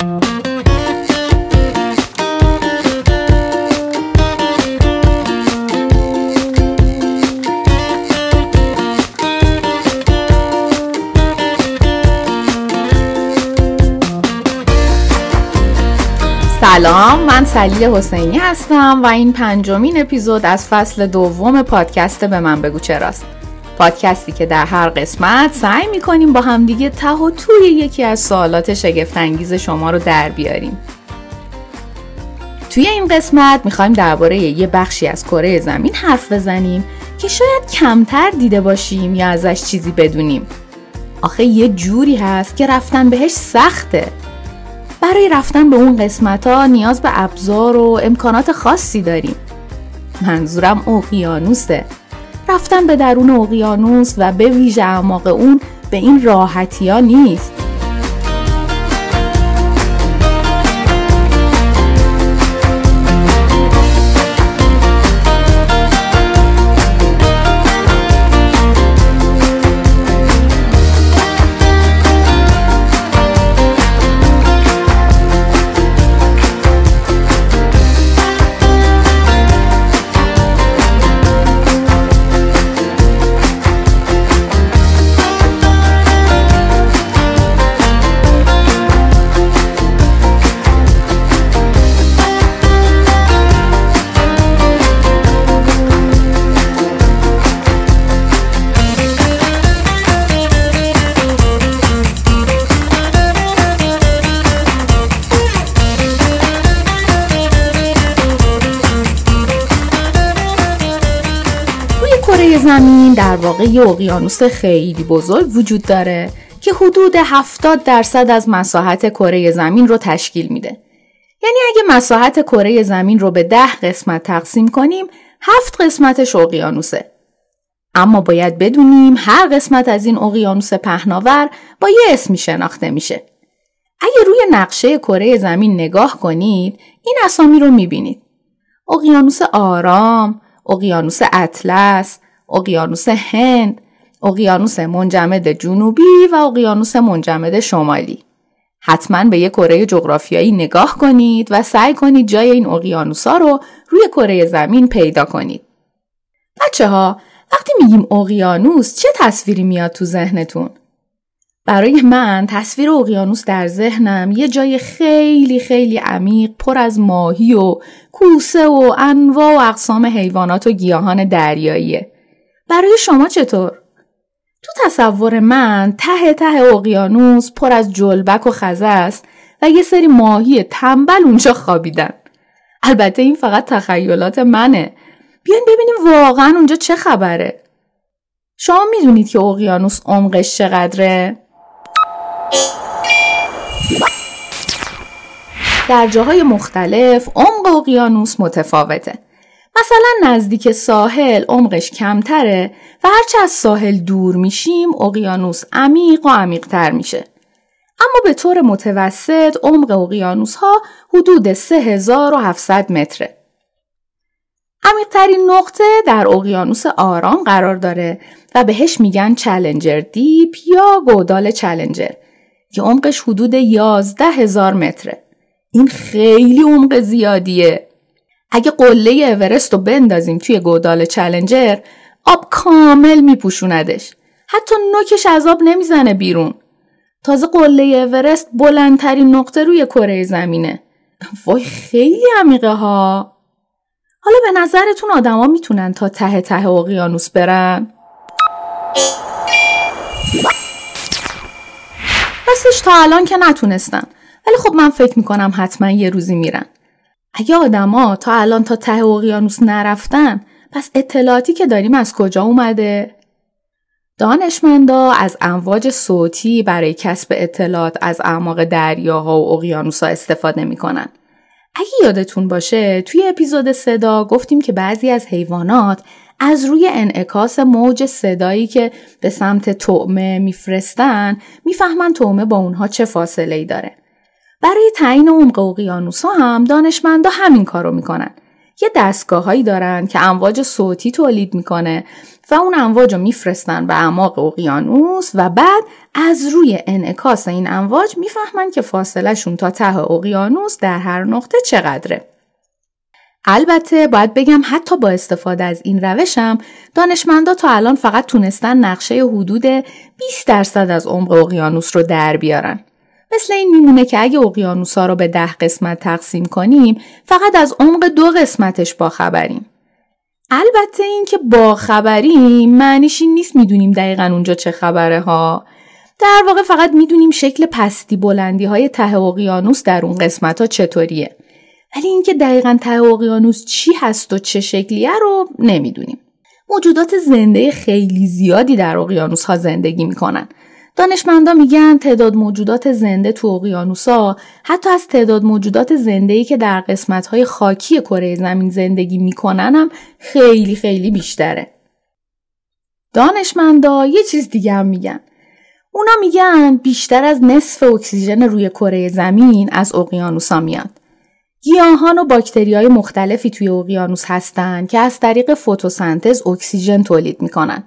سلام من سلیل حسینی هستم و این پنجمین اپیزود از فصل دوم پادکست به من بگو چراست پادکستی که در هر قسمت سعی می‌کنیم با همدیگه ته و توی یکی از سوالات شگفتانگیز شما رو در بیاریم. توی این قسمت می‌خوایم درباره یه بخشی از کره زمین حرف بزنیم که شاید کمتر دیده باشیم یا ازش چیزی بدونیم. آخه یه جوری هست که رفتن بهش سخته. برای رفتن به اون قسمت ها نیاز به ابزار و امکانات خاصی داریم. منظورم اقیانوسه. رفتن به درون اقیانوس و به ویژه اعماق اون به این راحتی ها نیست. زمین در واقع یه اقیانوس خیلی بزرگ وجود داره که حدود 70 درصد از مساحت کره زمین رو تشکیل میده. یعنی اگه مساحت کره زمین رو به ده قسمت تقسیم کنیم، هفت قسمتش اقیانوسه. اما باید بدونیم هر قسمت از این اقیانوس پهناور با یه اسمی شناخته میشه. اگه روی نقشه کره زمین نگاه کنید، این اسامی رو می‌بینید. اقیانوس آرام، اقیانوس اطلس، اقیانوس هند، اقیانوس منجمد جنوبی و اقیانوس منجمد شمالی. حتما به یک کره جغرافیایی نگاه کنید و سعی کنید جای این اقیانوسا رو روی کره زمین پیدا کنید. بچه ها وقتی میگیم اقیانوس چه تصویری میاد تو ذهنتون؟ برای من تصویر اقیانوس در ذهنم یه جای خیلی خیلی عمیق پر از ماهی و کوسه و انواع و اقسام حیوانات و گیاهان دریاییه. برای شما چطور؟ تو تصور من ته ته اقیانوس پر از جلبک و خزه است و یه سری ماهی تنبل اونجا خوابیدن. البته این فقط تخیلات منه. بیاین ببینیم واقعا اونجا چه خبره. شما می‌دونید که اقیانوس عمقش چقدره؟ در جاهای مختلف عمق اقیانوس متفاوته. مثلا نزدیک ساحل عمقش کمتره و هرچه از ساحل دور میشیم اقیانوس عمیق و عمیقتر میشه. اما به طور متوسط عمق اقیانوس ها حدود 3700 متره. عمیقترین نقطه در اقیانوس آرام قرار داره و بهش میگن چلنجر دیپ یا گودال چلنجر که عمقش حدود 11 هزار متره. این خیلی عمق زیادیه اگه قله اورست رو بندازیم توی گودال چلنجر آب کامل میپوشوندش حتی نوکش از آب نمی‌زنه بیرون. تازه قله اورست بلندترین نقطه روی کره زمینه. وای خیلی عمیقه ها. حالا به نظرتون آدما می‌تونن تا ته ته اقیانوس برن؟ راستش تا الان که نتونستن. ولی خب من فکر می‌کنم حتما یه روزی میرن. اگه آدما تا الان تا ته اقیانوس نرفتن پس اطلاعاتی که داریم از کجا اومده؟ دانشمندا از امواج صوتی برای کسب اطلاعات از اعماق دریاها و اقیانوسها استفاده می‌کنن. اگه یادتون باشه توی اپیزود صدا گفتیم که بعضی از حیوانات از روی انعکاس موج صدایی که به سمت طعمه میفرستن می‌فهمن طعمه با اونها چه فاصله ای داره. برای تعیین عمق اقیانوس ها هم دانشمندا همین کارو می‌کنن یه دستگاههایی دارن که امواج صوتی تولید می‌کنه و اون امواج رو میفرستن به اعماق اقیانوس و بعد از روی انعکاس این امواج می‌فهمن که فاصلهشون تا ته اقیانوس در هر نقطه چقدره. البته باید بگم حتی با استفاده از این روشم دانشمندا تا الان فقط تونستن نقشه حدود 20 درصد از عمق اقیانوس رو در بیارن. مثل این میمونه که اگه اقیانوس ها رو به ده قسمت تقسیم کنیم فقط از عمق دو قسمتش با خبریم. البته این که با خبریم معنیش این نیست می‌دونیم دقیقا اونجا چه خبره ها. در واقع فقط می‌دونیم شکل پستی بلندی های ته اقیانوس در اون قسمت ها چطوریه. ولی اینکه دقیقا ته اقیانوس چی هست و چه شکلیه رو نمی‌دونیم. موجودات زنده خیلی زیادی در اقیانوس ها زندگی می‌کنن. دانشمندا میگن تعداد موجودات زنده تو اقیانوسا حتی از تعداد موجودات زنده که در قسمت خاکی کره زمین زندگی می‌کنن هم خیلی خیلی بیشتره. دانشمندا یه چیز دیگه هم میگن. اونا میگن بیشتر از نصف اکسیژن روی کره زمین از اقیانوسا میاد. گیاهان و باکتری های مختلفی توی اقیانوس هستن که از طریق فتوسنتز اکسیژن تولید می‌کنن.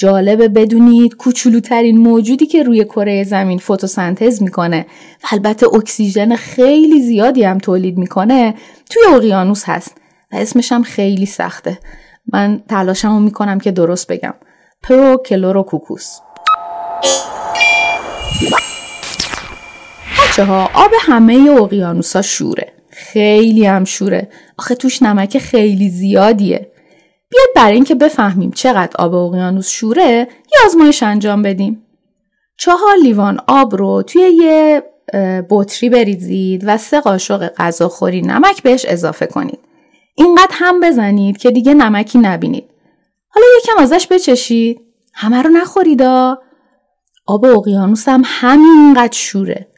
جالبه بدونید کوچولوترین موجودی که روی کره زمین فتوسنتز می‌کنه و البته اکسیژن خیلی زیادی هم تولید می‌کنه توی اقیانوس هست و اسمش هم خیلی سخته. من تلاشمو می‌کنم که درست بگم. پروکلوروکوکوس. بچه ها آب همه اقیانوس ها شوره. خیلی هم شوره آخه توش نمک خیلی زیادیه بیاد برای اینکه بفهمیم چقدر آب اقیانوس شوره یه آزمایش انجام بدیم. چهار لیوان آب رو توی یه بطری بریزید و سه قاشق غذاخوری نمک بهش اضافه کنید. اینقدر هم بزنید که دیگه نمکی نبینید. حالا یکم ازش بچشید. همه رو نخوریدا آب اقیانوس هم همینقدر شوره.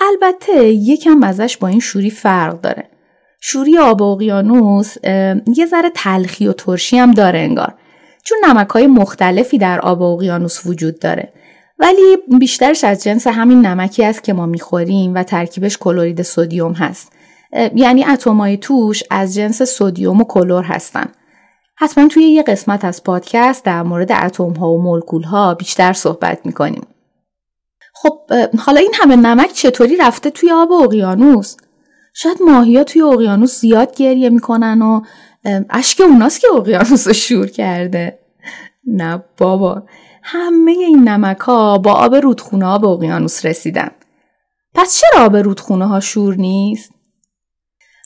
البته یکم ازش با این شوری فرق داره. شوری آب اقیانوس یه ذره تلخی و ترشی هم داره انگار. چون نمک های مختلفی در آب اقیانوس وجود داره. ولی بیشترش از جنس همین نمکی است که ما می‌خوریم و ترکیبش کلورید سودیوم هست. یعنی اتمای توش از جنس سودیوم و کلور هستن. حتما توی یه قسمت از پادکست در مورد اتم ها و مولکول ها بیشتر صحبت می‌کنیم. خب حالا این همه نمک چطوری رفته توی آب اقیانوس شاید ماهیا توی اقیانوس زیاد گریه می‌کنن و اشک اوناست که اقیانوس رو شور کرده نه بابا همه این نمک ها با آب رودخونه ها به اقیانوس رسیدن پس چرا آب رودخونه ها شور نیست؟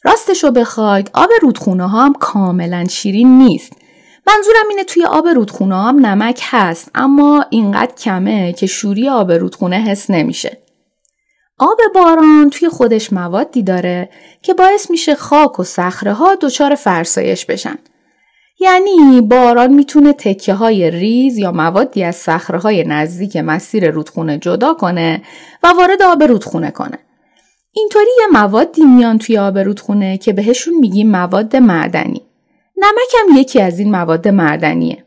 راستشو بخواید آب رودخونه ها هم کاملا شیرین نیست منظورم اینه توی آب رودخونه هم نمک هست اما اینقدر کمه که شوری آب رودخونه حس نمیشه. آب باران توی خودش موادی داره که باعث میشه خاک و صخره ها دچار فرسایش بشن. یعنی باران می‌تونه تکه های ریز یا موادی از صخره های نزدیک مسیر رودخونه جدا کنه و وارد آب رودخونه کنه. اینطوری یه موادی میان توی آب رودخونه که بهشون میگیم مواد معدنی. نمک هم یکی از این مواد معدنیه.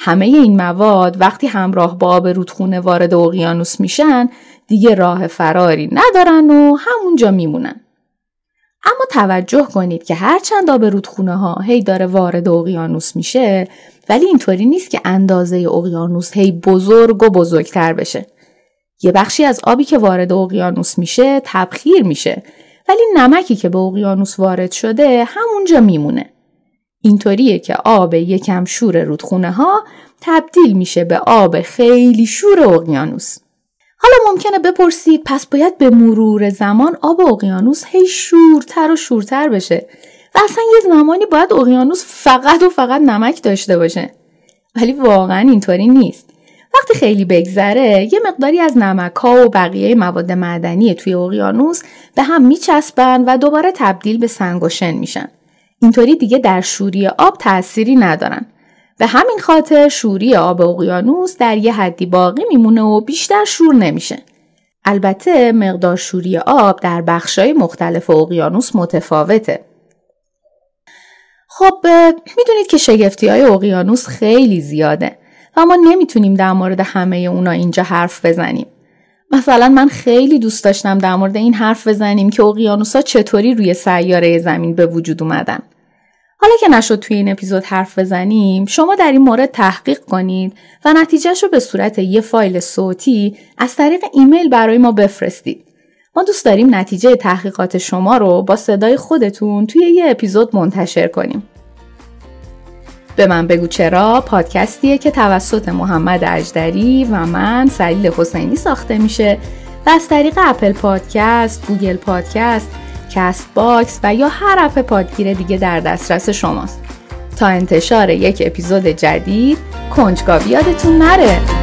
همه این مواد وقتی همراه با آب رودخونه وارد اقیانوس میشن دیگه راه فراری ندارن و همونجا میمونن. اما توجه کنید که هرچند آب رودخونه ها هی داره وارد اقیانوس میشه ولی اینطوری نیست که اندازه اقیانوس هی بزرگ و بزرگتر بشه. یه بخشی از آبی که وارد اقیانوس میشه تبخیر میشه ولی نمکی که به اقیانوس وارد شده همونجا میمونه. اینطوریه که آب یکم شور رودخونه ها تبدیل میشه به آب خیلی شور اقیانوس. حالا ممکنه بپرسید پس باید به مرور زمان آب اقیانوس هی شورتر و شورتر بشه و اصلا یه زمانی باید اقیانوس فقط و فقط نمک داشته باشه. ولی واقعا اینطوری نیست. وقتی خیلی بگذره یه مقداری از نمک ها و بقیه مواد معدنی توی اقیانوس به هم میچسبن و دوباره تبدیل به سنگ و شن میشن. اینطوری دیگه در شوری آب تأثیری ندارن. به همین خاطر شوری آب اقیانوس در یه حدی باقی میمونه و بیشتر شور نمیشه. البته مقدار شوری آب در بخشای مختلف اقیانوس متفاوته. خب می‌دونید که شگفتی های اقیانوس خیلی زیاده و ما نمی‌تونیم در مورد همه اونا اینجا حرف بزنیم. مثلا من خیلی دوست داشتم در مورد این حرف بزنیم که اقیانوسا چطوری روی سیاره زمین به وجود اومدن. حالا که نشد توی این اپیزود حرف بزنیم شما در این مورد تحقیق کنید و نتیجهش رو به صورت یه فایل صوتی از طریق ایمیل برای ما بفرستید ما دوست داریم نتیجه تحقیقات شما رو با صدای خودتون توی یه اپیزود منتشر کنیم به من بگو چرا پادکستیه که توسط محمد اجدری و من سلیل حسینی ساخته میشه و از طریق Apple Podcast، Google Podcast، Castbox و یا هر اپ پادگیر دیگه در دسترس شماست. تا انتشار یک اپیزود جدید کنجکاوی یادتون نره.